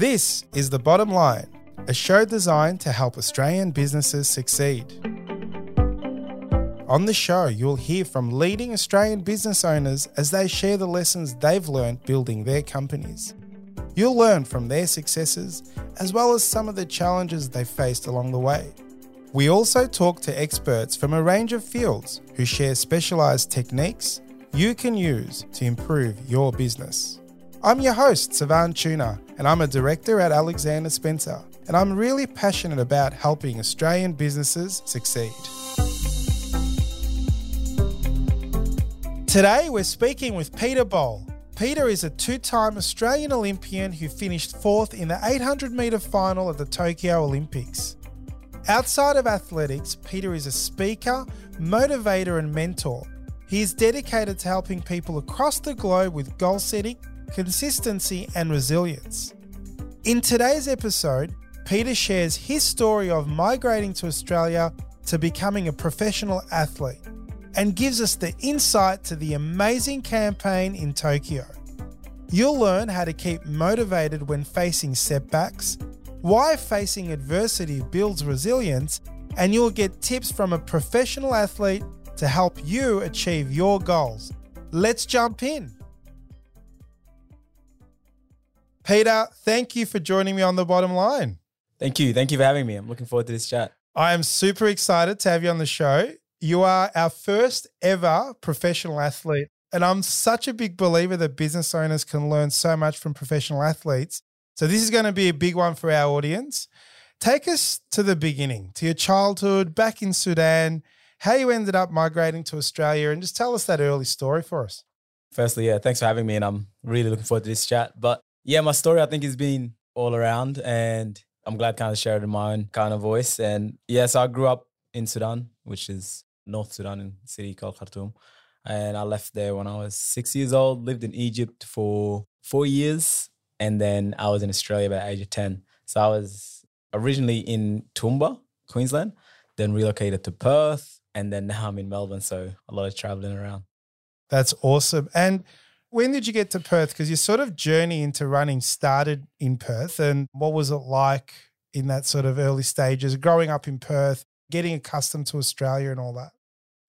This is The Bottom Line, a show designed to help Australian businesses succeed. On the show, you'll hear from leading Australian business owners as they share the lessons they've learned building their companies. You'll learn from their successes as well as some of the challenges they faced along the way. We also talk to experts from a range of fields who share specialised techniques you can use to improve your business. I'm your host, Savan Tuna, and I'm a director at Alexander Spencer, and I'm really passionate about helping Australian businesses succeed. Today, we're speaking with Peter Bol. Peter is a two time Australian Olympian who finished fourth in the 800 metre final at the Tokyo Olympics. Outside of athletics, Peter is a speaker, motivator, and mentor. He is dedicated to helping people across the globe with goal setting, consistency, and resilience. In today's episode, Peter shares his story of migrating to Australia to becoming a professional athlete and gives us the insight to the amazing campaign in Tokyo. You'll learn how to keep motivated when facing setbacks why facing adversity builds resilience, and you'll get tips from a professional athlete to help you achieve your goals. Let's jump in. Peter, thank you for joining me on the bottom line. Thank you. Thank you for having me. I'm looking forward to this chat. I am super excited to have you on the show. You are our first ever professional athlete. And I'm such a big believer that business owners can learn so much from professional athletes. So this is going to be a big one for our audience. Take us to the beginning, to your childhood back in Sudan, how you ended up migrating to Australia, and just tell us that early story for us. Firstly, yeah, thanks for having me, and I'm really looking forward to this chat. But yeah, my story I think has been all around, and I'm glad kind of share it in my own kind of voice. And yes, yeah, so I grew up in Sudan, which is North Sudan, in a city called Khartoum. And I left there when I was six years old, lived in Egypt for four years, and then I was in Australia by the age of 10. So I was originally in Toowoomba, Queensland, then relocated to Perth, and then now I'm in Melbourne. So a lot of traveling around. That's awesome. And when did you get to Perth? Because your sort of journey into running started in Perth. And what was it like in that sort of early stages, growing up in Perth, getting accustomed to Australia and all that?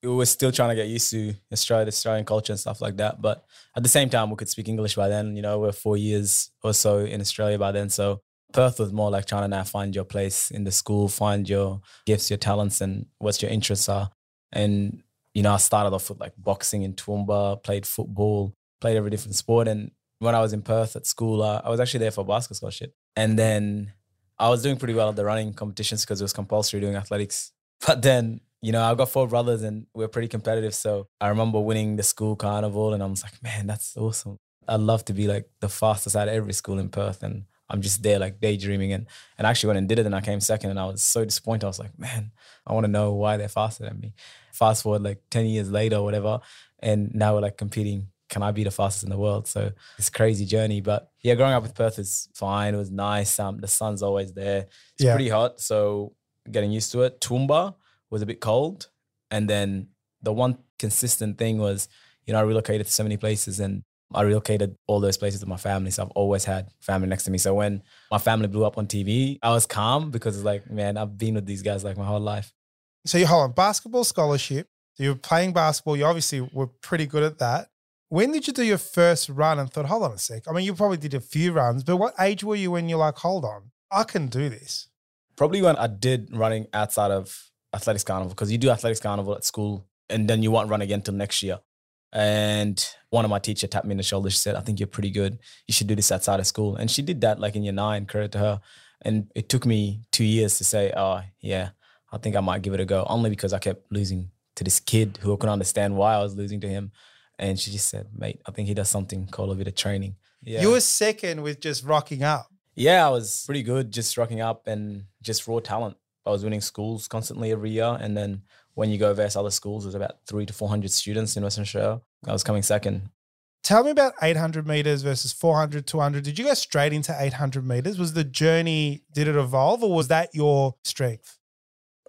we were still trying to get used to Australia, Australian culture and stuff like that. But at the same time, we could speak English by then. You know, we're four years or so in Australia by then. So Perth was more like trying to now find your place in the school, find your gifts, your talents, and what your interests are. And, you know, I started off with like boxing in Toowoomba, played football, played every different sport. And when I was in Perth at school, uh, I was actually there for a basketball scholarship. And then I was doing pretty well at the running competitions because it was compulsory doing athletics. But then you know, I've got four brothers and we're pretty competitive. So I remember winning the school carnival and I was like, man, that's awesome. I'd love to be like the fastest at every school in Perth. And I'm just there like daydreaming. And, and actually went and did it and I came second and I was so disappointed. I was like, man, I want to know why they're faster than me. Fast forward like 10 years later or whatever. And now we're like competing. Can I be the fastest in the world? So it's crazy journey. But yeah, growing up with Perth is fine. It was nice. Um, the sun's always there. It's yeah. pretty hot. So getting used to it. Toowoomba was a bit cold. And then the one consistent thing was, you know, I relocated to so many places and I relocated all those places with my family. So I've always had family next to me. So when my family blew up on TV, I was calm because it's like, man, I've been with these guys like my whole life. So you hold on, basketball scholarship. So you were playing basketball. You obviously were pretty good at that. When did you do your first run and thought, hold on a sec? I mean, you probably did a few runs, but what age were you when you're like, hold on, I can do this? Probably when I did running outside of athletics carnival because you do athletics carnival at school and then you won't run again till next year. And one of my teacher tapped me in the shoulder. She said, I think you're pretty good. You should do this outside of school. And she did that like in year nine, credit to her. And it took me two years to say, oh, yeah, I think I might give it a go, only because I kept losing to this kid who couldn't understand why I was losing to him. And she just said, mate, I think he does something called a bit of training. Yeah. You were second with just rocking up. Yeah, I was pretty good just rocking up and just raw talent. I was winning schools constantly every year. And then when you go versus other schools, there's about three to 400 students in Western Australia. I was coming second. Tell me about 800 meters versus 400, 200. Did you go straight into 800 meters? Was the journey, did it evolve or was that your strength?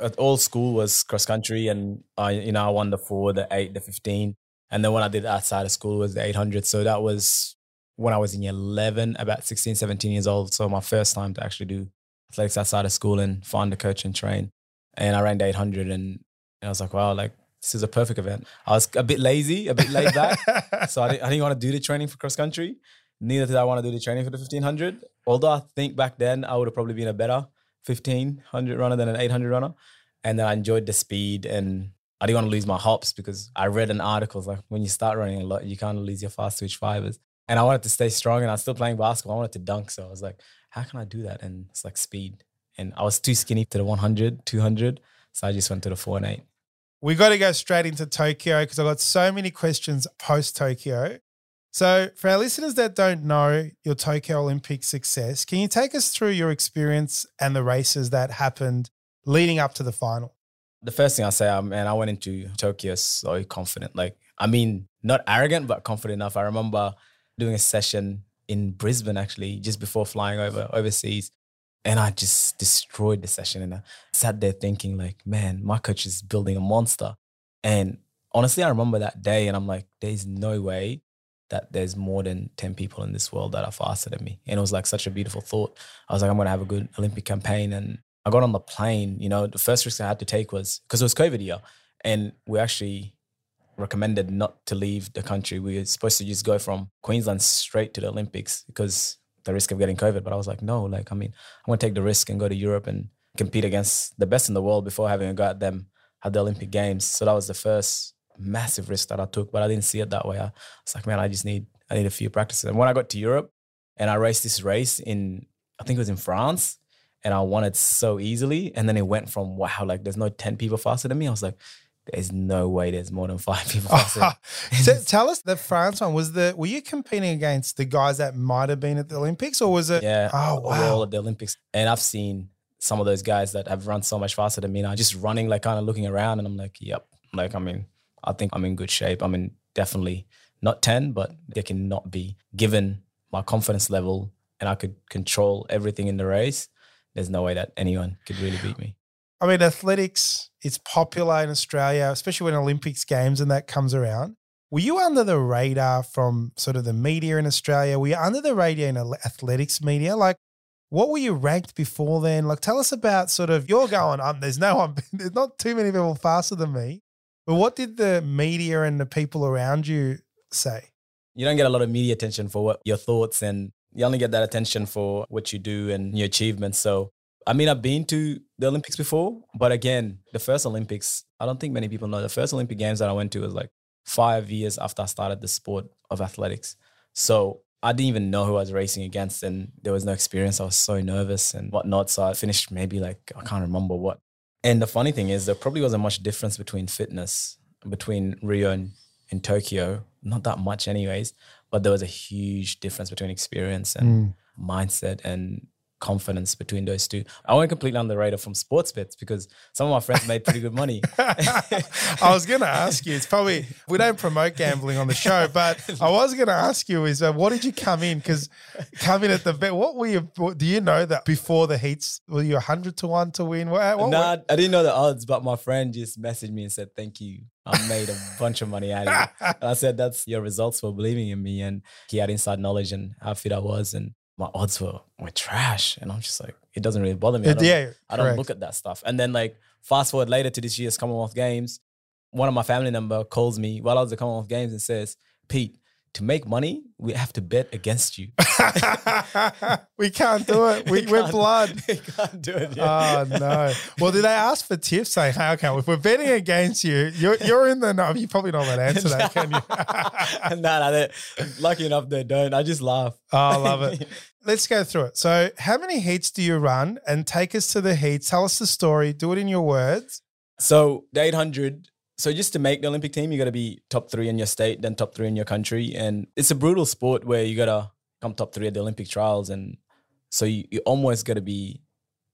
At all school was cross country and I, you know, I won the four, the eight, the 15. And then when I did outside of school was the 800. So that was when I was in year 11, about 16, 17 years old. So my first time to actually do athletics outside of school and find a coach and train. And I ran the 800 and, and I was like, wow, like this is a perfect event. I was a bit lazy, a bit laid back. so I didn't, I didn't want to do the training for cross country. Neither did I want to do the training for the 1500. Although I think back then I would have probably been a better 1500 runner than an 800 runner. And then I enjoyed the speed and I didn't want to lose my hops because I read an article like when you start running a lot, you kind of lose your fast twitch fibers. And I wanted to stay strong and I was still playing basketball. I wanted to dunk. So I was like, how can I do that? And it's like speed. And I was too skinny to the 100, 200. So I just went to the four and eight. We got to go straight into Tokyo because I've got so many questions post Tokyo. So, for our listeners that don't know your Tokyo Olympic success, can you take us through your experience and the races that happened leading up to the final? The first thing I say, um, man, I went into Tokyo so confident. Like, I mean, not arrogant, but confident enough. I remember doing a session in Brisbane actually, just before flying over overseas. And I just destroyed the session. And I sat there thinking, like, man, my coach is building a monster. And honestly, I remember that day and I'm like, there's no way that there's more than 10 people in this world that are faster than me. And it was like such a beautiful thought. I was like, I'm going to have a good Olympic campaign. And I got on the plane, you know, the first risk I had to take was because it was COVID year. And we actually recommended not to leave the country. We were supposed to just go from Queensland straight to the Olympics because the risk of getting COVID. But I was like, no, like, I mean, I'm to take the risk and go to Europe and compete against the best in the world before having a go at them at the Olympic Games. So that was the first massive risk that I took, but I didn't see it that way. I was like, man, I just need I need a few practices. And when I got to Europe and I raced this race in I think it was in France and I won it so easily. And then it went from wow, like there's no 10 people faster than me. I was like, there's no way there's more than five people faster. so tell us the France one was the were you competing against the guys that might have been at the Olympics or was it yeah oh wow all at the Olympics and I've seen some of those guys that have run so much faster than me now just running like kind of looking around and I'm like yep like I mean I think I'm in good shape. I'm in definitely not 10, but they cannot be given my confidence level and I could control everything in the race. There's no way that anyone could really beat me. I mean, athletics, it's popular in Australia, especially when Olympics games and that comes around. Were you under the radar from sort of the media in Australia? Were you under the radar in athletics media? Like, what were you ranked before then? Like, tell us about sort of you're going. Um, there's no one. There's not too many people faster than me. But what did the media and the people around you say? You don't get a lot of media attention for what your thoughts and you only get that attention for what you do and your achievements. So, I mean, I've been to the Olympics before, but again, the first Olympics, I don't think many people know the first Olympic Games that I went to was like five years after I started the sport of athletics. So I didn't even know who I was racing against and there was no experience. I was so nervous and whatnot. So I finished maybe like, I can't remember what and the funny thing is, there probably wasn't much difference between fitness between Rio and, and Tokyo. Not that much, anyways. But there was a huge difference between experience and mm. mindset and confidence between those two. I went completely on the radar from sports bets because some of my friends made pretty good money. I was going to ask you, it's probably, we don't promote gambling on the show, but I was going to ask you is uh, what did you come in? Because coming at the bet, what were you, what, do you know that before the heats, were you 100 to 1 to win? What, what nah, I didn't know the odds, but my friend just messaged me and said, thank you. I made a bunch of money out of it. And I said, that's your results for believing in me. And he had inside knowledge and how fit I was. And my odds were, were trash. And I'm just like, it doesn't really bother me. I don't, yeah, I don't look at that stuff. And then like fast forward later to this year's Commonwealth Games, one of my family member calls me while I was at Commonwealth Games and says, Pete, to make money, we have to bet against you. we can't do it. We, we are blood. We can't do it. Yeah. Oh no. Well, did they ask for tips? Saying, "Hey, okay, if we're betting against you, you're you're in the no." You probably don't to answer that, can you? no, no. Lucky enough, they don't. I just laugh. Oh, I love it. Let's go through it. So, how many heats do you run? And take us to the heats. Tell us the story. Do it in your words. So, the 800 so just to make the Olympic team, you got to be top three in your state, then top three in your country, and it's a brutal sport where you got to come top three at the Olympic trials, and so you, you almost got to be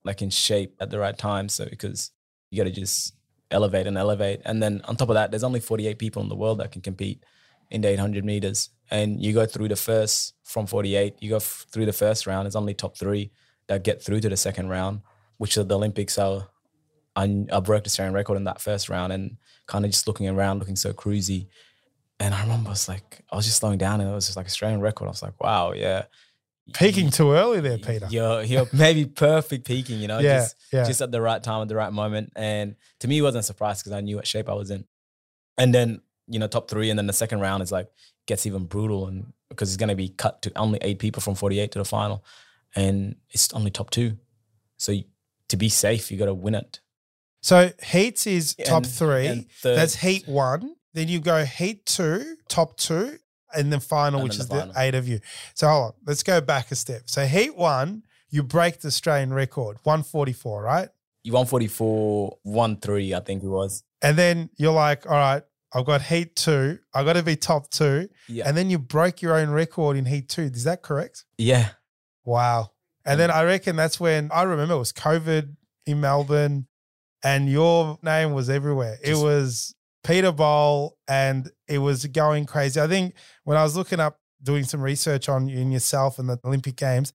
like in shape at the right time. So because you got to just elevate and elevate, and then on top of that, there's only 48 people in the world that can compete in the 800 meters, and you go through the first from 48, you go f- through the first round. It's only top three that get through to the second round, which are the Olympics. So I, I broke the Australian record in that first round, and kind of just looking around, looking so cruisy. And I remember I was like, I was just slowing down and it was just like Australian record. I was like, wow, yeah. Peaking too early there, Peter. You're, you're maybe perfect peaking, you know, Yeah, just, yeah. just at the right time, at the right moment. And to me, it wasn't a surprise because I knew what shape I was in. And then, you know, top three. And then the second round is like, gets even brutal. And because it's going to be cut to only eight people from 48 to the final. And it's only top two. So you- to be safe, you got to win it. So heats is top And- three. and That's heat one. Then you go heat two, top two, and then final, And which then is the the eight of you. So hold on, let's go back a step. So heat one, you break the Australian record, 144, right? You 144, 1 3, I think it was. And then you're like, all right, I've got heat two. I got to be top two. Yeah. And then you broke your own record in heat two. Is that correct? yeah. Wow. And then I reckon that's when I remember it was COVID in Melbourne and your name was everywhere. it was Peter Bol and it was going crazy. I think when I was looking up, doing some research on you and yourself and the Olympic Games,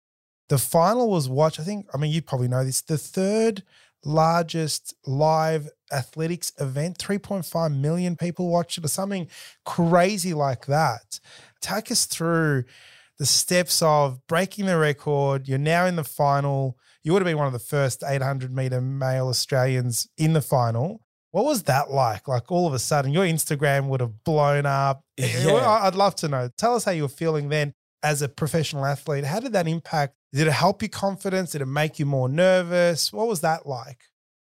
the final was watched. I think, I mean, you probably know this, the third largest live athletics event. 3.5 million people watched it or something crazy like that. Take us through the steps of breaking the record. You're now in the final. You would have been one of the first 800 meter male Australians in the final. What was that like? Like all of a sudden, your Instagram would have blown up. Yeah. I'd love to know. Tell us how you were feeling then as a professional athlete. How did that impact? Did it help your confidence? Did it make you more nervous? What was that like?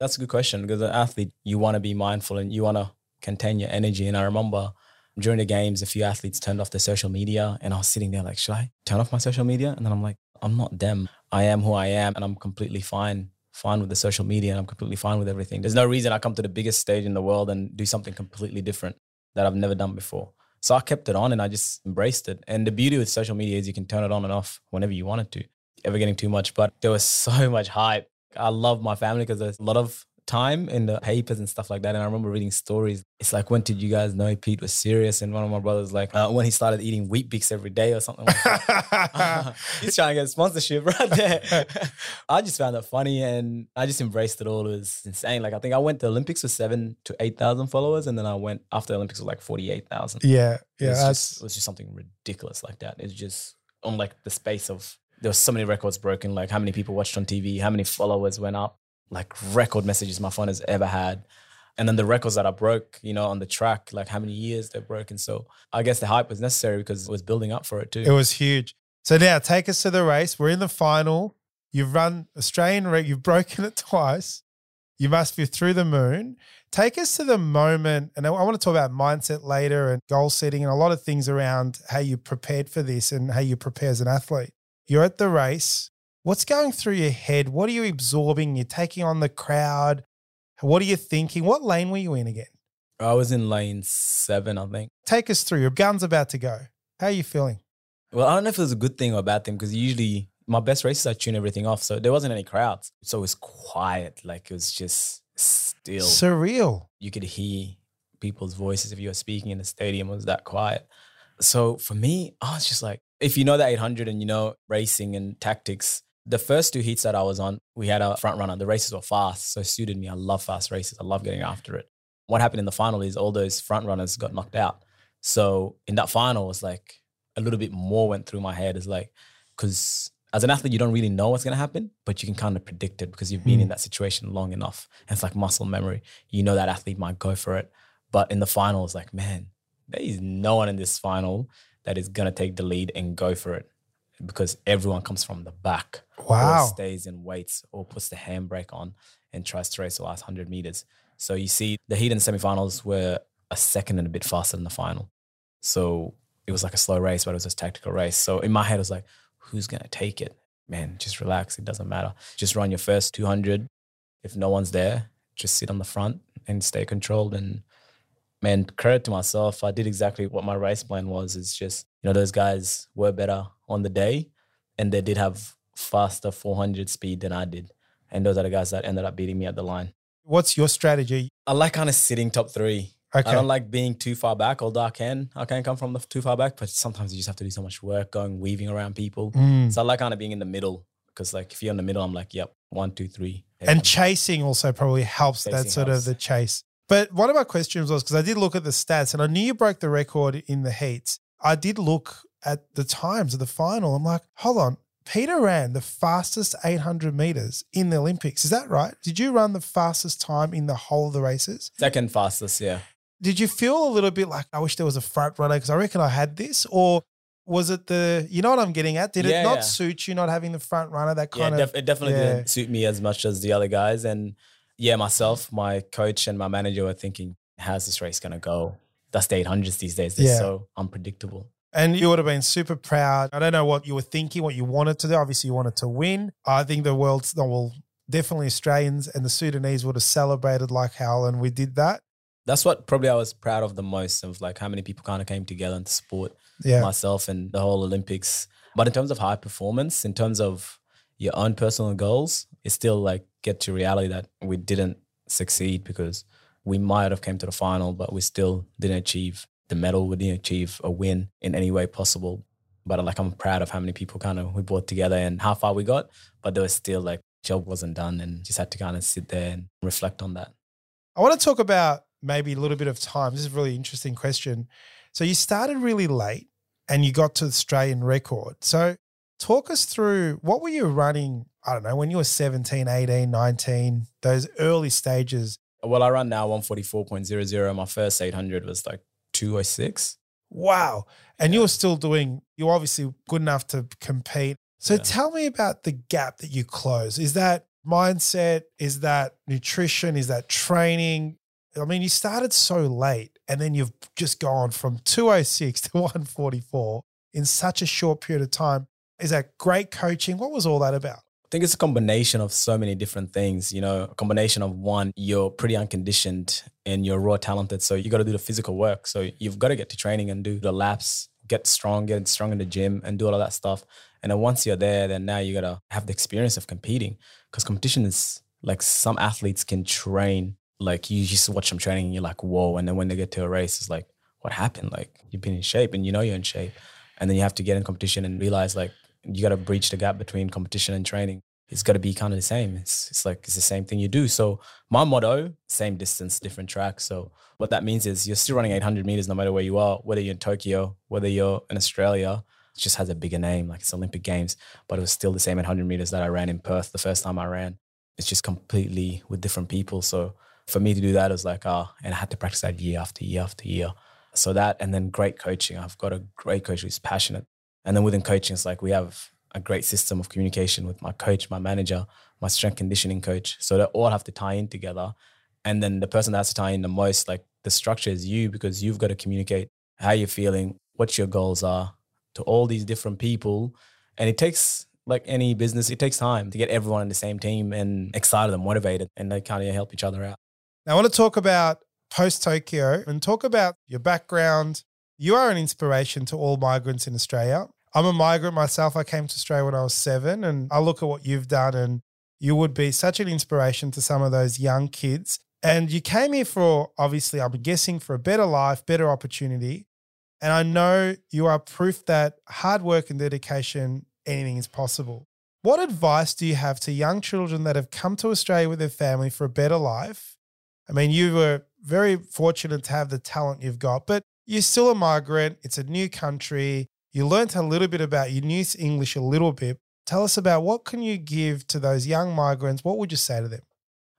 That's a good question because an athlete, you want to be mindful and you want to contain your energy. And I remember during the games, a few athletes turned off their social media, and I was sitting there like, should I turn off my social media? And then I'm like, I'm not them. I am who I am, and I'm completely fine, fine with the social media, and I'm completely fine with everything. There's no reason I come to the biggest stage in the world and do something completely different that I've never done before. So I kept it on and I just embraced it. And the beauty with social media is you can turn it on and off whenever you wanted to. Ever getting too much, but there was so much hype. I love my family because there's a lot of time in the papers and stuff like that. And I remember reading stories. It's like, when did you guys know Pete was serious? And one of my brothers like, uh, when he started eating Weet-Bix every day or something like that. He's trying to get sponsorship right there. I just found it funny and I just embraced it all. It was insane. Like I think I went to Olympics with seven to eight thousand followers, and then I went after Olympics with like forty eight thousand. yeah, It yeah. was, just, it was just something ridiculous like that. It's just on like the space of there was so many records broken. Like how many people watched on TV, how many followers went up, like record messages my phone has ever had. And then the records that I broke, you know, on the track, like how many years they've broken. So I guess the hype was necessary because it was building up for it too. It was huge. So now take us to the race. We're in the final. You've run Australian rec. You've broken it twice. You must be through the moon. Take us to the moment, and I want to talk about mindset later and goal setting and a lot of things around how you prepared for this and how you prepare as an athlete. You're at the race. What's going through your head? What are you absorbing? You're taking on the crowd. What are you thinking? What lane were you in again? I was in lane seven, I think. Take us through. Your gun's about to go. How are you feeling? Well, I don't know if it was a good thing or a bad thing because usually my best races I tune everything off, so there wasn't any crowds, so it was quiet. Like it was just still. Surreal. you could hear people's voices if you were speaking in the stadium. It was that quiet. So for me, I was just like, if you know the 800 and you know racing and tactics, the first two heats that I was on, we had a front runner. The races were fast, so it suited me. I love fast races. I love getting after it. What happened in the final is all those front runners got knocked out. So in that final, it's like a little bit more went through my head. Is like, because as an athlete, you don't really know what's going to happen, but you can kind of predict it because you've been in hmm. that situation long enough. And it's like muscle memory. You know that athlete might go for it. But in the final, it's like, man, there is no one in this final that is going to take the lead and go for it because everyone comes from the back Wow. or stays and waits or puts the handbrake on and tries to race the last 100 meters. So you see the heat and semifinals were a second and a bit faster than the final. So it was like a slow race, but it was a tactical race. So in my head, it was like, who's going to take it? Man, just relax. It doesn't matter. Just run your first 200. If no one's there, just sit on the front and stay controlled. And man, credit to myself. I did exactly what my race plan was. It's just, you know, those guys were better on the day and they did have faster 400 speed than I did. And those are the guys that ended up beating me at the line. What's your strategy? I like kind of sitting top three. Okay. I don't like being too far back, although I can. I can come from the too far back, but sometimes you just have to do so much work going weaving around people. Mm. So I like kind of being in the middle because, like, if you're in the middle, I'm like, yep, one, two, three. And chasing also probably helps that sort helps. of the chase. But one of my questions was because I did look at the stats and I knew you broke the record in the heats. I did look at the times of the final. I'm like, hold on. Peter ran the fastest 800 meters in the Olympics. Is that right? Did you run the fastest time in the whole of the races? Second fastest, yeah. Did you feel a little bit like, I wish there was a front runner because I reckon I had this? Or was it the, you know what I'm getting at? Did Yeah, it not yeah. suit you not having the front runner? That Yeah, kind it, of. def- it definitely yeah. didn't suit me as much as the other guys. And yeah, myself, my coach, and my manager were thinking, how's this race going to go? That's the 800s these days. They're Yeah. so unpredictable. And you would have been super proud. I don't know what you were thinking, what you wanted to do. Obviously, you wanted to win. I think the world's, well, definitely Australians and the Sudanese would have celebrated like hell, and we did that. That's what probably I was proud of the most of like how many people kind of came together to support Yeah. myself and the whole Olympics. But in terms of high performance, in terms of your own personal goals, it's still like get to reality that we didn't succeed because we might have came to the final, but we still didn't achieve the medal. We didn't achieve a win in any way possible. But like I'm proud of how many people kind of we brought together and how far we got. But there was still like job wasn't done and just had to kind of sit there and reflect on that. I want to talk about maybe a little bit of time. This is a really interesting question. So you started really late and you got to the Australian record. So talk us through what were you running, I don't know, when you were 17, 18, 19, those early stages. Well, I run now 144.00. My first 800 was like 206. Wow. And you were still doing, you're obviously good enough to compete. So Yeah. tell me about the gap that you close. Is that mindset? Is that nutrition? Is that training? I mean, you started so late and then you've just gone from 206 to 144 in such a short period of time. Is that great coaching? What was all that about? Think it's a combination of so many different things. You know, a combination of one, you're pretty unconditioned and you're raw talented. So you got to do the physical work. So you've got to get to training and do the laps, get strong, get strong in the gym and do all of that stuff. And then once you're there, then now you got to have the experience of competing because competition is like some athletes can train. Like you just watch them training and you're like, whoa. And then when they get to a race, it's like, what happened? Like you've been in shape and you know you're in shape. And then you have to get in competition and realize like you got to breach the gap between competition and training. It's got to be kind of the same. It's, it's like it's the same thing you do. So my motto, same distance, different track. So what that means is you're still running 800 meters no matter where you are, whether you're in Tokyo, whether you're in Australia. It just has a bigger name, like it's Olympic Games, but it was still the same 800 meters that I ran in Perth the first time I ran. It's just completely with different people. So for me to do that was like, ah, and I had to practice that year after year after year. So that, and then great coaching. I've got a great coach who's passionate. And then within coaching, it's like we have a great system of communication with my coach, my manager, my strength conditioning coach. So they all have to tie in together. And then the person that has to tie in the most, like the structure is you because you've got to communicate how you're feeling, what your goals are to all these different people. And it takes like any business, it takes time to get everyone in the same team and excited and motivated and they kind of help each other out. Now, I want to talk about post Tokyo and talk about your background. You are an inspiration to all migrants in Australia. I'm a migrant myself. I came to Australia when I was seven, and I look at what you've done, and you would be such an inspiration to some of those young kids. And you came here for, obviously, I'm guessing, for a better life, better opportunity. And I know you are proof that hard work and dedication, anything is possible. What advice do you have to young children that have come to Australia with their family for a better life? I mean, you were very fortunate to have the talent you've got, but you're still a migrant. It's a new country. You learnt a little bit about, you knew English a little bit. Tell us about what can you give to those young migrants? What would you say to them?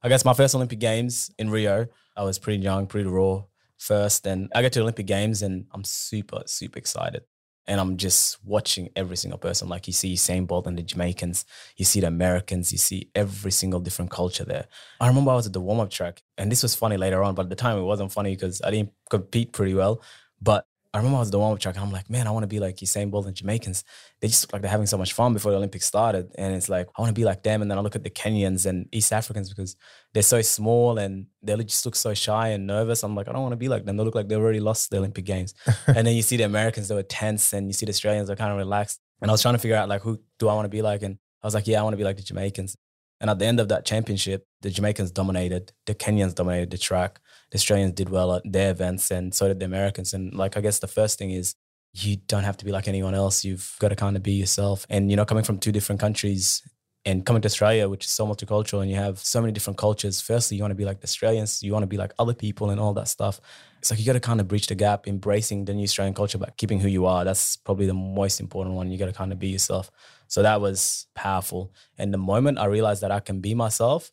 I guess my first Olympic Games in Rio, I was pretty young, pretty raw first. And I get to Olympic Games and I'm super, super excited. And I'm just watching every single person. Like you see Usain Bolt and the Jamaicans, you see the Americans, you see every single different culture there. I remember I was at the warm up track, and this was funny later on, but at the time it wasn't funny because I didn't compete pretty well. But I remember I was the warm up track, and I'm like, man, I want to be like Usain Bolt and Jamaicans. They just look like they're having so much fun before the Olympics started. And it's like, I want to be like them. And then I look at the Kenyans and East Africans because they're so small and they just look so shy and nervous. I'm like, I don't want to be like them. They look like they already lost the Olympic Games. and then you see the Americans, they were tense, and you see the Australians, they're kind of relaxed. And I was trying to figure out like, who do I want to be like? And I was like, yeah, I want to be like the Jamaicans. And at the end of that championship, the Jamaicans dominated, the Kenyans dominated the track, the Australians did well at their events, and so did the Americans. And like, I guess the first thing is you don't have to be like anyone else. You've got to kind of be yourself. And, you know, coming from two different countries, And coming to Australia, which is so multicultural and you have so many different cultures, firstly, you want to be like the Australians, you want to be like other people and all that stuff. It's like you got to kind of bridge the gap, embracing the new Australian culture, but keeping who you are. That's probably the most important one. You got to kind of be yourself. So that was powerful. And the moment I realized that I can be myself,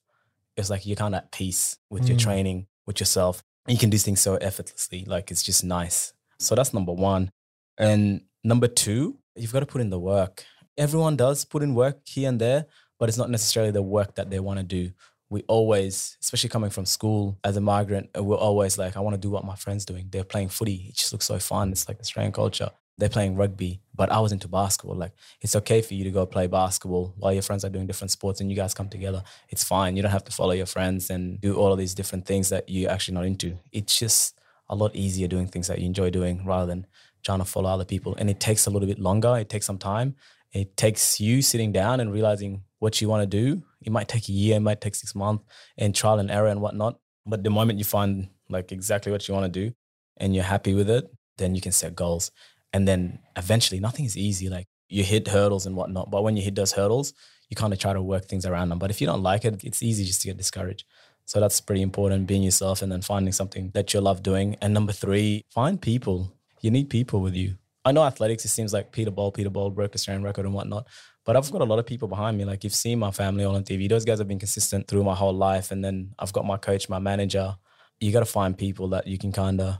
it's like you're kind of at peace with mm. your training, with yourself. You can do things so effortlessly. Like it's just nice. So that's number one. And number two, you've got to put in the work. Everyone does put in work here and there, but it's not necessarily the work that they want to do. We always, especially coming from school as a migrant, we're always like, I want to do what my friends doing. They're playing footy. It just looks so fun. It's like Australian culture. They're playing rugby, but I was into basketball. Like, it's okay for you to go play basketball while your friends are doing different sports and you guys come together. It's fine. You don't have to follow your friends and do all of these different things that you're actually not into. It's just a lot easier doing things that you enjoy doing rather than trying to follow other people. And it takes a little bit longer. It takes some time. It takes you sitting down and realizing what you want to do. It might take a year, it might take six months and trial and error and whatnot. But the moment you find like exactly what you want to do and you're happy with it, then you can set goals. And then eventually nothing is easy. Like you hit hurdles and whatnot. But when you hit those hurdles, you kind of try to work things around them. But if you don't like it, it's easy just to get discouraged. So that's pretty important, being yourself and then finding something that you love doing. And number three, find people you need people with you. I know athletics, it seems like Peter Bol, Peter Bol broke Australian record and whatnot. But I've got a lot of people behind me. Like you've seen my family all on TV. Those guys have been consistent through my whole life. And then I've got my coach, my manager. You got to find people that you can kind of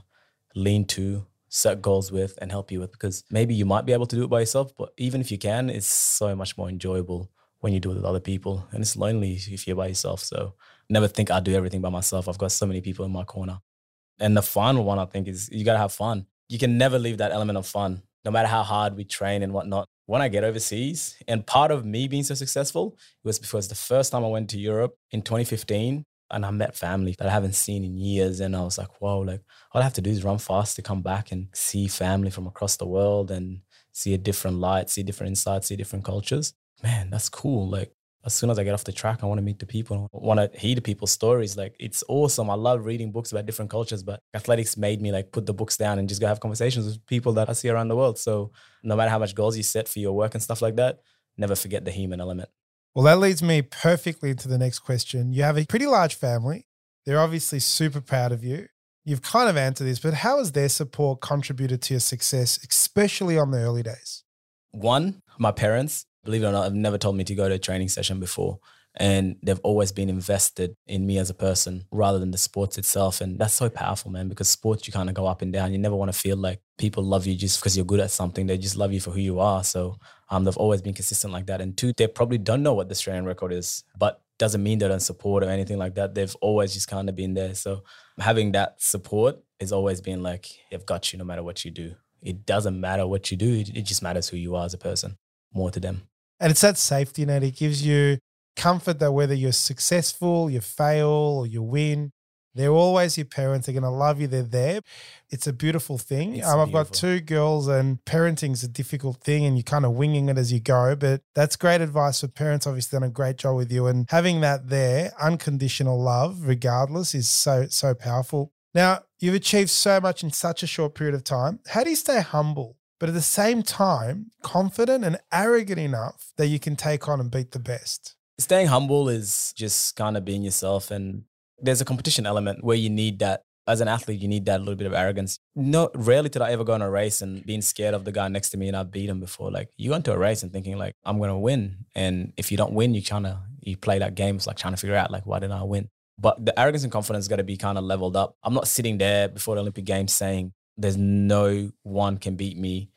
lean to, set goals with, and help you with. Because maybe you might be able to do it by yourself, but even if you can, it's so much more enjoyable when you do it with other people. And it's lonely if you're by yourself. So never think I do everything by myself. I've got so many people in my corner. And the final one I think is you got to have fun you can never leave that element of fun, no matter how hard we train and whatnot. When I get overseas, and part of me being so successful was because the first time I went to Europe in 2015, and I met family that I haven't seen in years. And I was like, whoa, like all I have to do is run fast to come back and see family from across the world and see a different light, see different insights, see different cultures. Man, that's cool. Like as soon as I get off the track, I want to meet the people. I want to hear the people's stories. Like it's awesome. I love reading books about different cultures, but athletics made me like put the books down and just go have conversations with people that I see around the world. So no matter how much goals you set for your work and stuff like that, never forget the human element. Well, that leads me perfectly into the next question. You have a pretty large family. They're obviously super proud of you. You've kind of answered this, but how has their support contributed to your success, especially on the early days? One, my parents believe it or not, have never told me to go to a training session before. And they've always been invested in me as a person rather than the sports itself. And that's so powerful, man, because sports, you kind of go up and down. You never want to feel like people love you just because you're good at something. They just love you for who you are. So um, they've always been consistent like that. And two, they probably don't know what the Australian record is, but doesn't mean they don't support or anything like that. They've always just kind of been there. So having that support has always been like, they've got you no matter what you do. It doesn't matter what you do, it, it just matters who you are as a person more to them. And it's that safety net. It gives you comfort that whether you're successful, you fail, or you win, they're always your parents. They're going to love you. They're there. It's a beautiful thing. Um, I've got two girls, and parenting's a difficult thing, and you're kind of winging it as you go. But that's great advice for parents. Obviously, done a great job with you, and having that there, unconditional love, regardless, is so so powerful. Now you've achieved so much in such a short period of time. How do you stay humble but at the same time, confident and arrogant enough that you can take on and beat the best. Staying humble is just kind of being yourself. And there's a competition element where you need that. As an athlete, you need that little bit of arrogance. No, rarely did I ever go on a race and being scared of the guy next to me and I beat him before. Like you go into a race and thinking like, I'm gonna win. And if you don't win, you kind of you play that game. It's like trying to figure out like, why didn't I win? But the arrogance and confidence got to be kind of leveled up. I'm not sitting there before the Olympic Games saying there's no one can beat me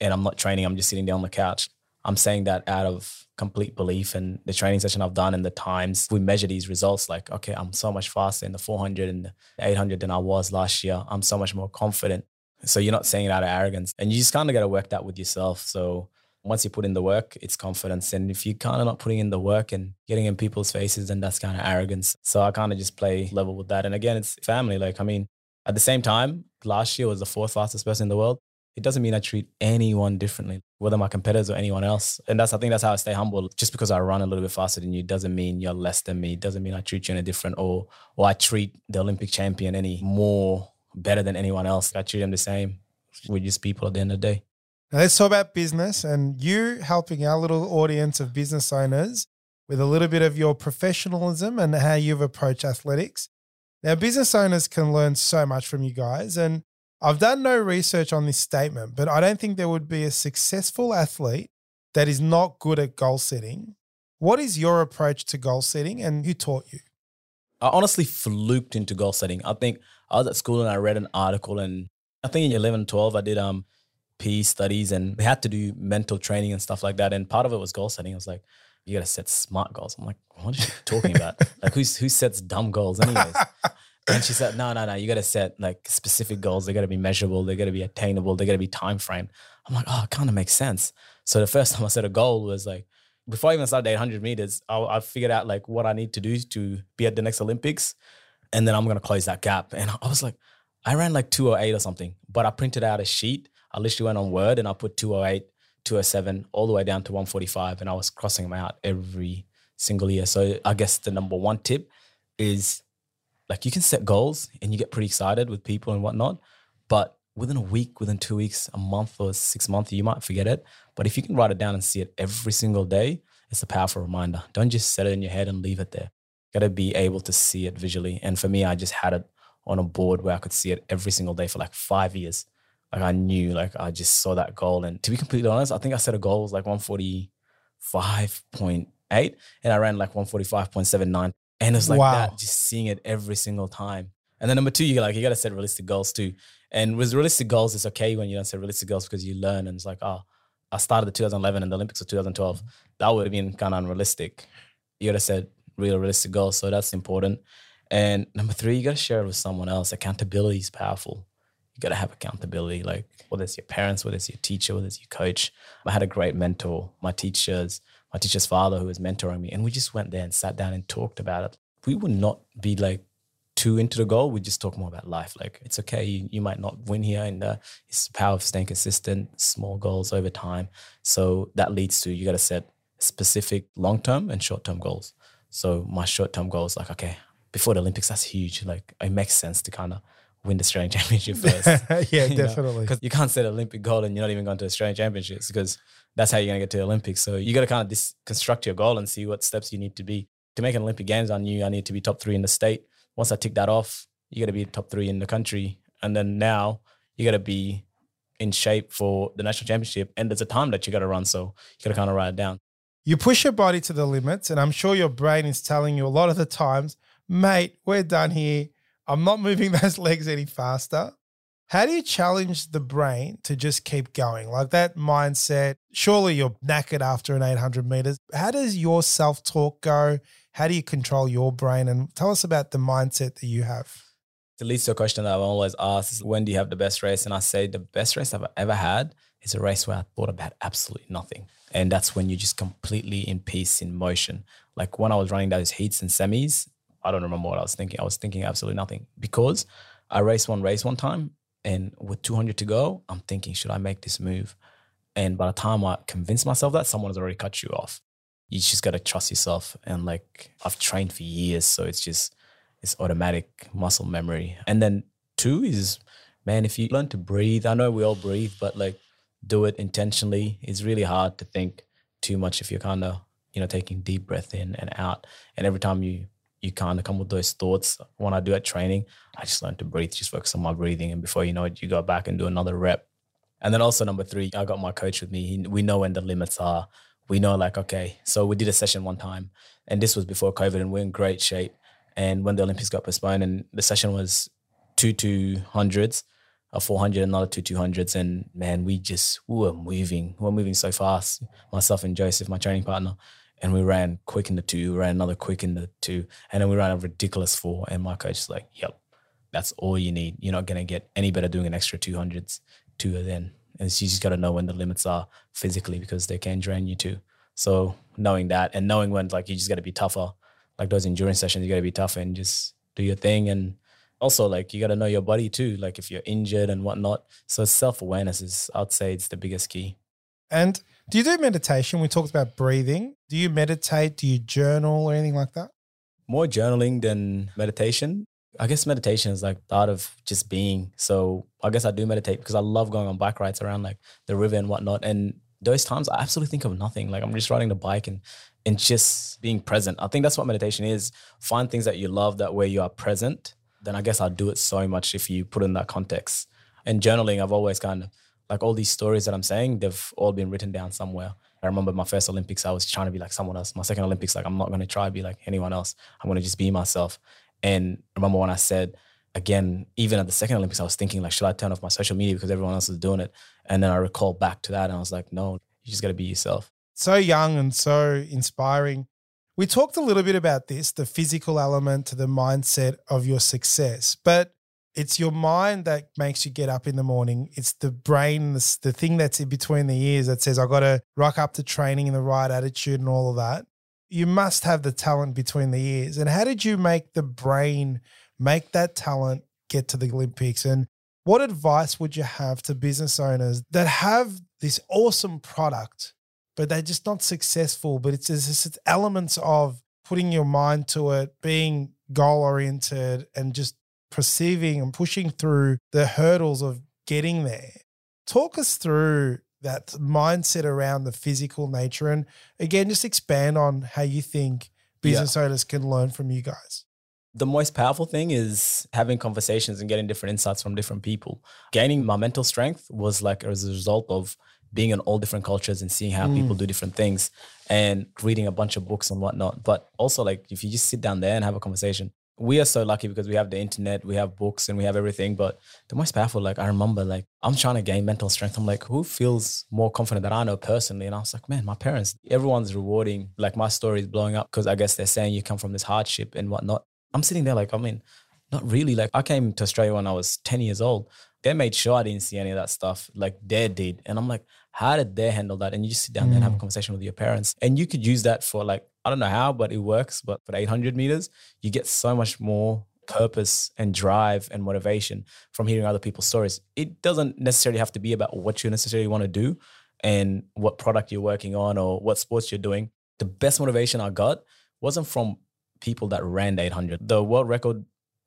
and I'm not training, I'm just sitting there on the couch. I'm saying that out of complete belief and the training session I've done and the times we measure these results like, okay, I'm so much faster in the 400 and the 800 than I was last year. I'm so much more confident. So you're not saying it out of arrogance and you just kind of got to work that with yourself. So once you put in the work, it's confidence. And if you're kind of not putting in the work and getting in people's faces, then that's kind of arrogance. So I kind of just play level with that. And again, it's family. Like, I mean, at the same time, last year was the fourth fastest person in the world it doesn't mean I treat anyone differently, whether my competitors or anyone else. And that's I think that's how I stay humble. Just because I run a little bit faster than you doesn't mean you're less than me. Doesn't mean I treat you any different or or I treat the Olympic champion any more better than anyone else. I treat them the same. We're just people at the end of the day. Now let's talk about business and you helping our little audience of business owners with a little bit of your professionalism and how you've approached athletics. Now, business owners can learn so much from you guys. And I've done no research on this statement, but I don't think there would be a successful athlete that is not good at goal setting. What is your approach to goal setting and who taught you? I honestly fluked into goal setting. I think I was at school and I read an article and I think in 11 12 I did um PE studies and we had to do mental training and stuff like that. And part of it was goal setting. I was like, you got to set smart goals. I'm like, what are you talking about? like, who's who sets dumb goals, anyways? and she said, no, no, no. You got to set like specific goals. They got to be measurable. They got to be attainable. They got to be time frame. I'm like, oh, it kind of makes sense. So the first time I set a goal was like, before I even started 800 meters, I, I figured out like what I need to do to be at the next Olympics, and then I'm gonna close that gap. And I was like, I ran like 208 or something, but I printed out a sheet. I literally went on Word and I put 208 207 all the way down to 145 and I was crossing them out every single year. So I guess the number one tip is like you can set goals and you get pretty excited with people and whatnot, but within a week, within two weeks, a month or six months, you might forget it. But if you can write it down and see it every single day, it's a powerful reminder. Don't just set it in your head and leave it there. Got to be able to see it visually. And for me, I just had it on a board where I could see it every single day for like five years like I knew, like I just saw that goal. And to be completely honest, I think I set a goal was like 145.8 and I ran like 145.79. And it's like wow. that, just seeing it every single time. And then number two, you like you gotta set realistic goals too. And with realistic goals, it's okay when you don't set realistic goals because you learn and it's like, oh, I started the 2011 and the Olympics of 2012. That would have been kind of unrealistic. You gotta set real realistic goals. So that's important. And number three, you gotta share it with someone else. Accountability is powerful you got to have accountability. Like whether it's your parents, whether it's your teacher, whether it's your coach. I had a great mentor, my teachers, my teacher's father who was mentoring me, and we just went there and sat down and talked about it. We would not be like too into the goal. We just talk more about life. Like it's okay, you, you might not win here, and uh, it's the power of staying consistent, small goals over time. So that leads to you got to set specific long term and short term goals. So my short term goal is like okay, before the Olympics, that's huge. Like it makes sense to kind of win the Australian Championship first. yeah, definitely. Because you can't set Olympic goal and you're not even going to Australian Championships because that's how you're going to get to the Olympics. So you got to kind of dis- construct your goal and see what steps you need to be. To make an Olympic Games, I knew I need to be top three in the state. Once I tick that off, you got to be top three in the country. And then now you got to be in shape for the national championship. And there's a time that you got to run. So you got to kind of write it down. You push your body to the limits. And I'm sure your brain is telling you a lot of the times, mate, we're done here I'm not moving those legs any faster. How do you challenge the brain to just keep going? Like that mindset, surely you're knackered after an 800 meters. How does your self talk go? How do you control your brain? And tell us about the mindset that you have. To a question that I've always asked is when do you have the best race? And I say the best race I've ever had is a race where I thought about absolutely nothing. And that's when you're just completely in peace, in motion. Like when I was running those heats and semis, I don't remember what I was thinking. I was thinking absolutely nothing because I raced one race one time and with 200 to go, I'm thinking, should I make this move? And by the time I convince myself that, someone has already cut you off. You just got to trust yourself. And like I've trained for years, so it's just, it's automatic muscle memory. And then two is, man, if you learn to breathe, I know we all breathe, but like do it intentionally. It's really hard to think too much if you're kind of, you know, taking deep breath in and out. And every time you you kind of come with those thoughts. When I do at training, I just learn to breathe, just focus on my breathing. And before you know it, you go back and do another rep. And then also number three, I got my coach with me. He, we know when the limits are. We know like, okay, so we did a session one time and this was before COVID and we're in great shape. And when the Olympics got postponed and the session was two 200s, a 400, another two 200s. And man, we just, we were moving. We were moving so fast. Myself and Joseph, my training partner and we ran quick in the two, we ran another quick in the two, and then we ran a ridiculous four. And my coach is like, "Yep, that's all you need. You're not gonna get any better doing an extra two hundreds, two then." And you just got to know when the limits are physically because they can drain you too. So knowing that and knowing when like you just got to be tougher, like those endurance sessions, you got to be tougher and just do your thing. And also like you got to know your body too, like if you're injured and whatnot. So self awareness is, I'd say, it's the biggest key. And do you do meditation? We talked about breathing. Do you meditate? Do you journal or anything like that? More journaling than meditation. I guess meditation is like the art of just being. So I guess I do meditate because I love going on bike rides around like the river and whatnot. And those times I absolutely think of nothing. Like I'm just riding the bike and and just being present. I think that's what meditation is. Find things that you love that where you are present. Then I guess I'll do it so much if you put in that context. And journaling, I've always kind of like all these stories that I'm saying, they've all been written down somewhere. I remember my first Olympics, I was trying to be like someone else. My second Olympics, like I'm not going to try to be like anyone else. I'm going to just be myself. And remember when I said, again, even at the second Olympics, I was thinking like, should I turn off my social media because everyone else is doing it? And then I recall back to that, and I was like, no, you just got to be yourself. So young and so inspiring. We talked a little bit about this, the physical element to the mindset of your success, but it's your mind that makes you get up in the morning. It's the brain, the, the thing that's in between the ears that says, I got to rock up to training in the right attitude and all of that. You must have the talent between the ears. And how did you make the brain make that talent get to the Olympics? And what advice would you have to business owners that have this awesome product, but they're just not successful? But it's just it's elements of putting your mind to it, being goal oriented, and just perceiving and pushing through the hurdles of getting there. Talk us through that mindset around the physical nature. And again, just expand on how you think business yeah. owners can learn from you guys the most powerful thing is having conversations and getting different insights from different people. Gaining my mental strength was like as a result of being in all different cultures and seeing how mm. people do different things and reading a bunch of books and whatnot. But also, like, if you just sit down there and have a conversation, we are so lucky because we have the internet, we have books, and we have everything. But the most powerful, like, I remember, like, I'm trying to gain mental strength. I'm like, who feels more confident that I know personally? And I was like, man, my parents, everyone's rewarding. Like, my story is blowing up because I guess they're saying you come from this hardship and whatnot. I'm sitting there like, I mean, not really. Like I came to Australia when I was 10 years old. They made sure I didn't see any of that stuff like they did. And I'm like, how did they handle that? And you just sit down mm. there and have a mm. conversation with your parents. And you could use that for like, I don't know how, but it works. But for 800 meters, you get so much more purpose and drive and motivation from hearing other people's stories. It doesn't necessarily have to be about what you necessarily want to do and what product you're working on or what sports you're doing. The best motivation I got wasn't from people that ran the 800. The world record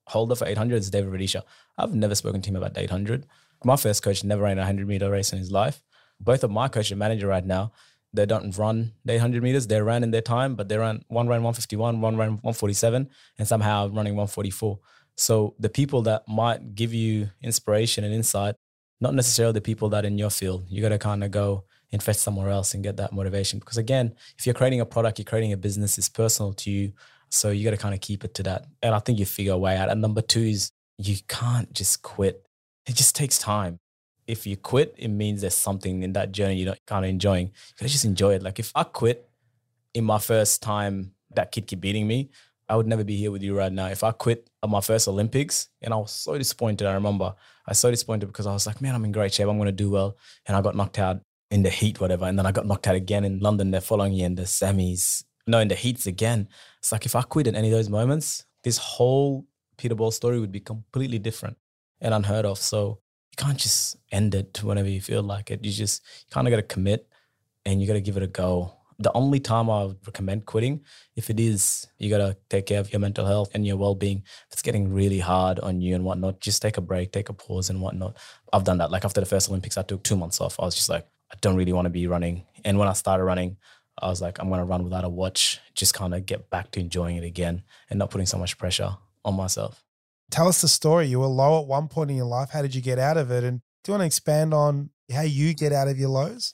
holder for 800 is David Rudisha. I've never spoken to him about the 800. My first coach never ran a 100 meter race in his life. Both of my coach and manager right now, they don't run the 800 meters. They ran in their time, but they ran one ran 151, one ran 147, and somehow running 144. So the people that might give you inspiration and insight, not necessarily the people that in your field. You got to kind of go invest somewhere else and get that motivation. Because again, if you're creating a product, you're creating a business, it's personal to you. So you got to kind of keep it to that. And I think you figure a way out. And number two is you can't just quit. It just takes time. If you quit, it means there's something in that journey you're not kind of enjoying. You just enjoy it. Like if I quit in my first time, that kid keep beating me, I would never be here with you right now. If I quit at my first Olympics, and I was so disappointed. I remember I was so disappointed because I was like, man, I'm in great shape. I'm gonna do well. And I got knocked out in the heat, whatever. And then I got knocked out again in London the following year in the semis no, in the heats again. It's like if I quit in any of those moments, this whole Peter Bol story would be completely different and unheard of. So you can't just end it whenever you feel like it. You just you kind of got to commit and you got to give it a go. The only time I would recommend quitting, if it is, you got to take care of your mental health and your well being. If it's getting really hard on you and whatnot, just take a break, take a pause and whatnot. I've done that. Like after the first Olympics, I took two months off. I was just like, I don't really want to be running. And when I started running, I was like, I'm going to run without a watch, just kind of get back to enjoying it again and not putting so much pressure on myself. Tell us the story. You were low at one point in your life. How did you get out of it? And do you want to expand on how you get out of your lows?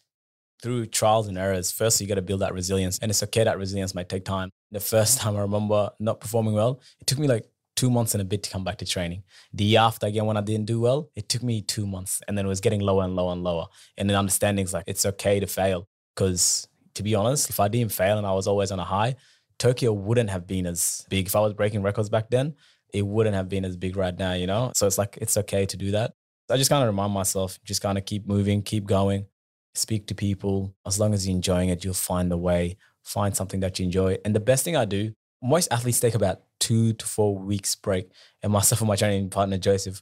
Through trials and errors. First, you got to build that resilience. And it's okay that resilience might take time. The first time I remember not performing well, it took me like two months and a bit to come back to training. The year after, again, when I didn't do well, it took me two months. And then it was getting lower and lower and lower. And then understanding is like, it's okay to fail because to be honest, if I didn't fail and I was always on a high, Tokyo wouldn't have been as big. If I was breaking records back then, it wouldn't have been as big right now, you know? So it's like, it's okay to do that. I just kind of remind myself, just kind of keep moving, keep going, speak to people. As long as you're enjoying it, you'll find a way, find something that you enjoy. And the best thing I do, most athletes take about two to four weeks break. And myself and my training partner, Joseph,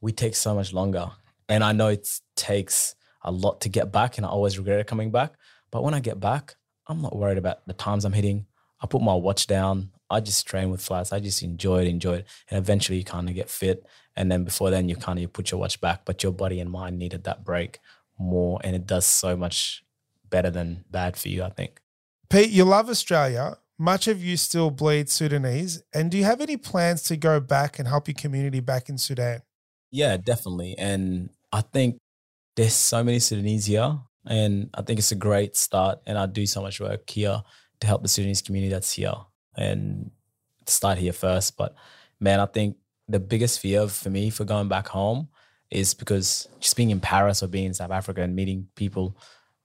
we take so much longer. And I know it takes a lot to get back, and I always regret it coming back. But when I get back, I'm not worried about the times I'm hitting. I put my watch down. I just train with flats. I just enjoy it, enjoy it. And eventually you kind of get fit. And then before then, you kind of you put your watch back. But your body and mind needed that break more. And it does so much better than bad for you, I think. Pete, you love Australia. Much of you still bleed Sudanese. And do you have any plans to go back and help your community back in Sudan? Yeah, definitely. And I think there's so many Sudanese here. And I think it's a great start. And I do so much work here to help the Sudanese community that's here and start here first. But man, I think the biggest fear for me for going back home is because just being in Paris or being in South Africa and meeting people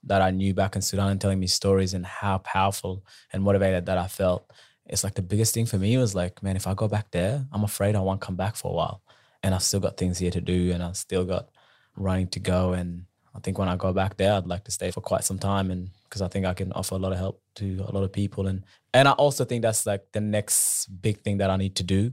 that I knew back in Sudan and telling me stories and how powerful and motivated that I felt. It's like the biggest thing for me was like, man, if I go back there, I'm afraid I won't come back for a while. And I've still got things here to do and I've still got running to go. And I think when I go back there, I'd like to stay for quite some time and because I think I can offer a lot of help to a lot of people. And and I also think that's like the next big thing that I need to do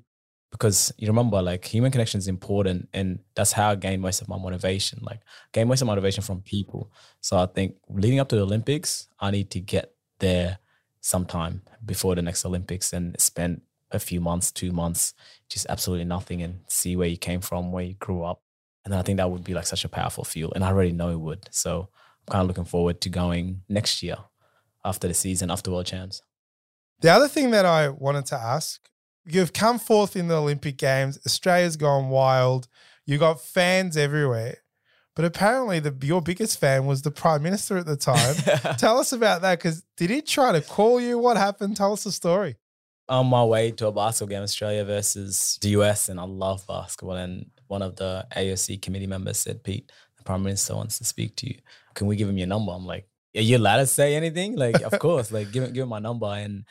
because you remember like human connection is important and that's how I gain most of my motivation. Like gain most of my motivation from people. So I think leading up to the Olympics, I need to get there sometime before the next Olympics and spend a few months, two months, just absolutely nothing and see where you came from, where you grew up. And then I think that would be like such a powerful fuel. And I already know it would. So I'm kind of looking forward to going next year after the season, after World Champs. The other thing that I wanted to ask You've come fourth in the Olympic Games. Australia's gone wild. You got fans everywhere. But apparently, the your biggest fan was the prime minister at the time. Tell us about that, because did he try to call you? What happened? Tell us the story. On my way to a basketball game, Australia versus the US, and I love basketball. And one of the AOC committee members said, "Pete, the prime minister wants to speak to you. Can we give him your number?" I'm like, "Are you allowed to say anything?" Like, of course. Like, give him give him my number. And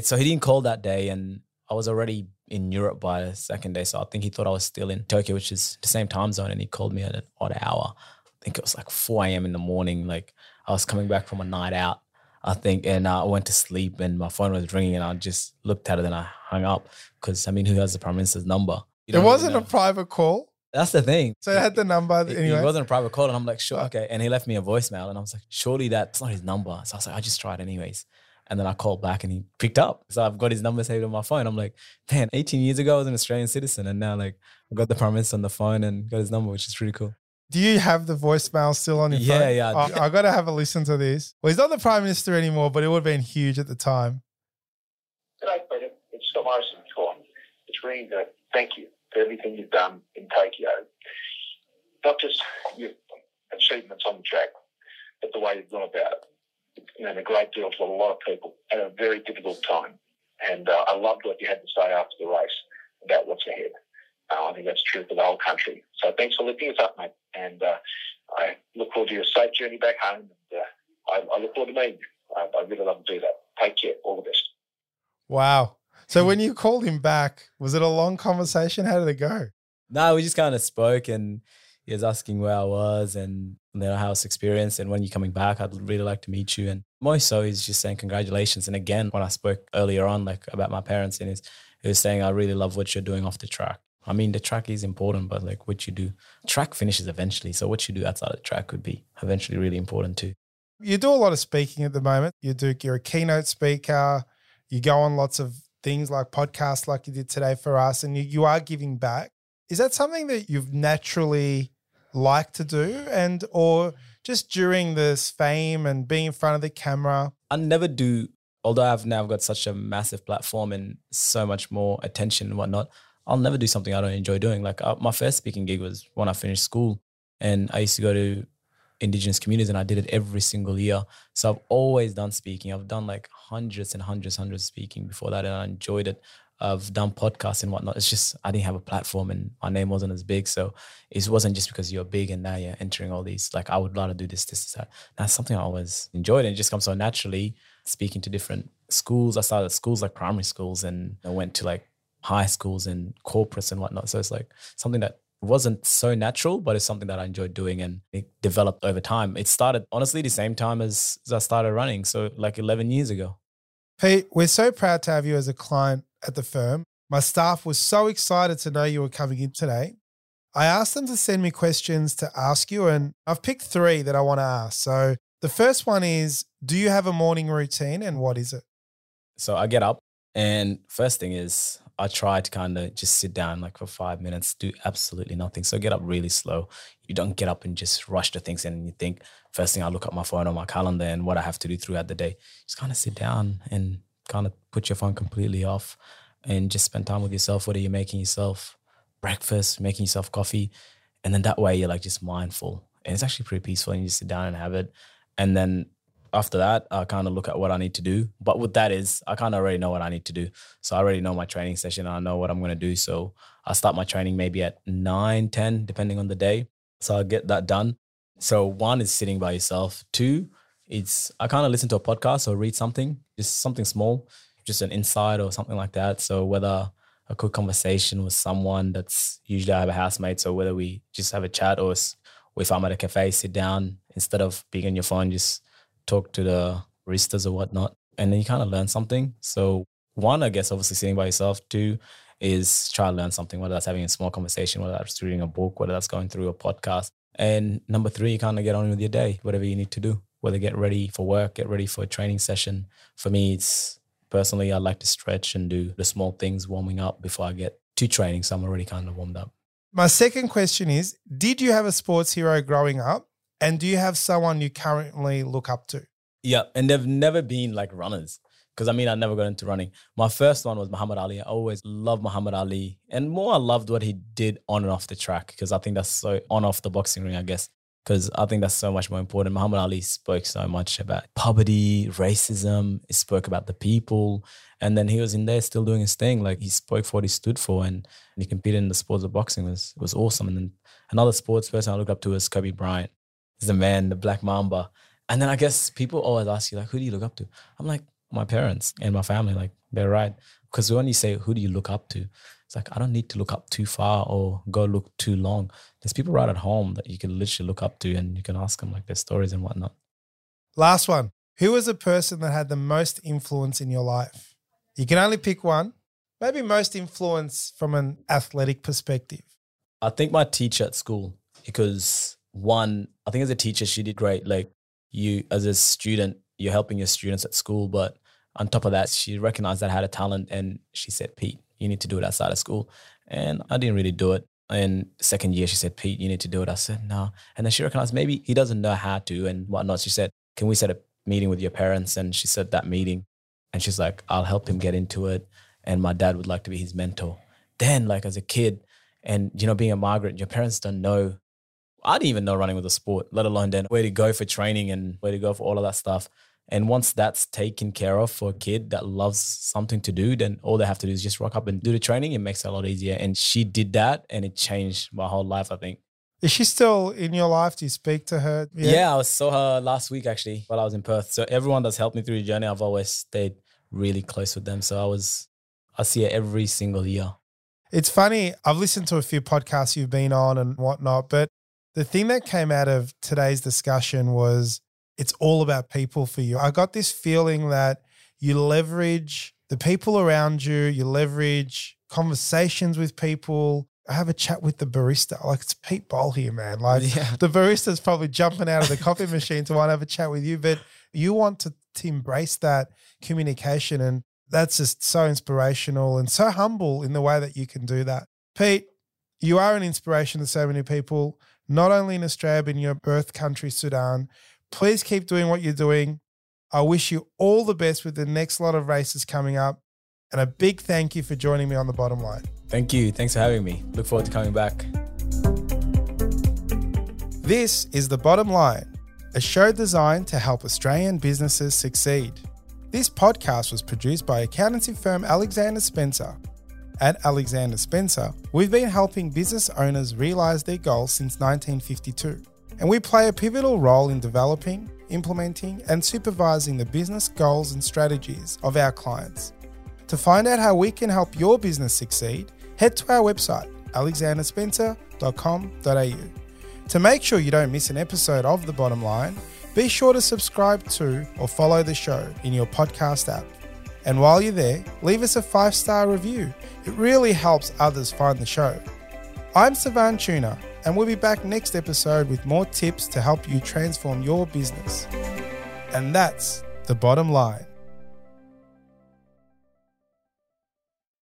so he didn't call that day, and I was already in Europe by the second day. So I think he thought I was still in Tokyo, which is the same time zone. And he called me at an odd hour. I think it was like 4 a.m. in the morning. Like I was coming back from a night out, I think. And uh, I went to sleep and my phone was ringing and I just looked at it and I hung up because I mean, who has the prime minister's number? You it wasn't really a private call. That's the thing. So I had the number anyway. It wasn't a private call, and I'm like, sure, okay. And he left me a voicemail, and I was like, surely that's not his number. So I was like, I just tried anyways. And then I called back and he picked up. So I've got his number saved on my phone. I'm like, man, 18 years ago I was an Australian citizen. And now like I got the prime minister on the phone and got his number, which is pretty cool. Do you have the voicemail still on your yeah, phone? Yeah, yeah. Oh, I got to have a listen to this. Well, he's not the prime minister anymore, but it would have been huge at the time. G'day, Peter. It's Scott Morrison calling. It's really good. Thank you for everything you've done in Tokyo. Not just your achievements on the track, but the way you've gone about it you know, a great deal to a lot of people at a very difficult time. And uh, I loved what you had to say after the race about what's ahead. Uh, I think that's true for the whole country. So thanks for lifting us up, mate. And uh, I look forward to your safe journey back home. And uh, I, I, look forward to meeting you. I, I really love to do that. Take care. All the best. Wow. So when you called him back, was it a long conversation? How did it go? No, we just kind of spoke and he was asking where I was and you know, how I was experienced and when you're coming back, I'd really like to meet you. And most so he's just saying congratulations. And again, when I spoke earlier on, like about my parents, and he's, he was saying, I really love what you're doing off the track. I mean, the track is important, but like what you do, track finishes eventually. So what you do outside the track would be eventually really important too. You do a lot of speaking at the moment. You do, you're a keynote speaker. You go on lots of things like podcasts, like you did today for us, and you, you are giving back. Is that something that you've naturally like to do and or just during this fame and being in front of the camera? I never do, although I've now got such a massive platform and so much more attention and whatnot. I'll never do something I don't enjoy doing. Like uh, my first speaking gig was when I finished school, and I used to go to indigenous communities, and I did it every single year. So I've always done speaking. I've done like hundreds and hundreds, hundreds speaking before that, and I enjoyed it. I've done podcasts and whatnot. It's just I didn't have a platform and my name wasn't as big. So it wasn't just because you're big and now you're entering all these. Like I would rather do this, this, that. That's something I always enjoyed, and it just comes so naturally. Speaking to different schools, I started at schools like primary schools, and I went to like high schools and corporates and whatnot. So it's like something that wasn't so natural, but it's something that I enjoyed doing and it developed over time. It started honestly the same time as, as I started running. So like 11 years ago. Pete, we're so proud to have you as a client at the firm. My staff was so excited to know you were coming in today. I asked them to send me questions to ask you, and I've picked three that I want to ask. So the first one is Do you have a morning routine and what is it? So I get up, and first thing is I try to kind of just sit down like for five minutes, do absolutely nothing. So get up really slow. You don't get up and just rush to things and you think, first thing I look at my phone or my calendar and what I have to do throughout the day. Just kind of sit down and kind of put your phone completely off and just spend time with yourself. What are you making yourself? Breakfast, making yourself coffee. And then that way you're like just mindful. And it's actually pretty peaceful and you just sit down and have it. And then after that, I kind of look at what I need to do. But with that is, I kind of already know what I need to do. So I already know my training session. I know what I'm going to do. So I start my training maybe at 9, 10, depending on the day. So I get that done. So one is sitting by yourself. Two, it's I kind of listen to a podcast or read something, just something small, just an insight or something like that. So whether a quick conversation with someone that's usually I have a housemate, so whether we just have a chat or if I'm at a cafe, sit down instead of being on your phone, just talk to the baristas or whatnot, and then you kind of learn something. So one, I guess, obviously sitting by yourself. Two is try to learn something, whether that's having a small conversation, whether that's reading a book, whether that's going through a podcast. And number three, you kind of get on with your day, whatever you need to do, whether get ready for work, get ready for a training session. For me, it's personally, I like to stretch and do the small things warming up before I get to training. So I'm already kind of warmed up. My second question is Did you have a sports hero growing up? And do you have someone you currently look up to? Yeah, and they've never been like runners. Because I mean, I never got into running. My first one was Muhammad Ali. I always loved Muhammad Ali. And more, I loved what he did on and off the track because I think that's so on off the boxing ring, I guess. Because I think that's so much more important. Muhammad Ali spoke so much about poverty, racism. He spoke about the people. And then he was in there still doing his thing. Like he spoke for what he stood for and, and he competed in the sports of boxing. It was, it was awesome. And then another sports person I look up to is Kobe Bryant the man, the Black Mamba. And then I guess people always ask you, like, who do you look up to? I'm like, my parents and my family. Like, they're right. Because when you say, who do you look up to? It's like, I don't need to look up too far or go look too long. There's people right at home that you can literally look up to and you can ask them like their stories and whatnot. Last one. Who was a person that had the most influence in your life? You can only pick one. Maybe most influence from an athletic perspective. I think my teacher at school, because one, I think as a teacher, she did great. Like you, as a student, you're helping your students at school, but on top of that, she recognized that I had a talent, and she said, "Pete, you need to do it outside of school." And I didn't really do it. And second year, she said, "Pete, you need to do it." I said, "No." And then she recognized maybe he doesn't know how to and whatnot. She said, "Can we set a meeting with your parents?" And she said that meeting, and she's like, "I'll help him get into it." And my dad would like to be his mentor. Then, like as a kid, and you know, being a migrant, your parents don't know I didn't even know running was a sport, let alone then where to go for training and where to go for all of that stuff. And once that's taken care of for a kid that loves something to do, then all they have to do is just rock up and do the training. It makes it a lot easier. And she did that and it changed my whole life, I think. Is she still in your life? Do you speak to her? Yeah, yeah I saw her last week actually while I was in Perth. So everyone that's helped me through the journey, I've always stayed really close with them. So I was, I see her every single year. It's funny. I've listened to a few podcasts you've been on and whatnot, but the thing that came out of today's discussion was it's all about people for you. I got this feeling that you leverage the people around you, you leverage conversations with people. I have a chat with the barista. Like it's Pete Bol here, man. Like yeah. the barista's probably jumping out of the coffee machine to want to have a chat with you, but you want to, to embrace that communication. And that's just so inspirational and so humble in the way that you can do that. Pete, you are an inspiration to so many people not only in Australia, but in your birth country, Sudan. Please keep doing what you're doing. I wish you all the best with the next lot of races coming up. And a big thank you for joining me on the bottom line. Thank you. Thanks for having me. Look forward to coming back. This is The Bottom Line, a show designed to help Australian businesses succeed. This podcast was produced by accountancy firm Alexander Spencer at Alexander Spencer, we've been helping business owners realize their goals since 1952, and we play a pivotal role in developing, implementing, and supervising the business goals and strategies of our clients. To find out how we can help your business succeed, head to our website, alexanderspencer.com.au. To make sure you don't miss an episode of The Bottom Line, be sure to subscribe to or follow the show in your podcast app. And while you're there, leave us a five star review. It really helps others find the show. I'm Savan Tuna, and we'll be back next episode with more tips to help you transform your business. And that's the bottom line.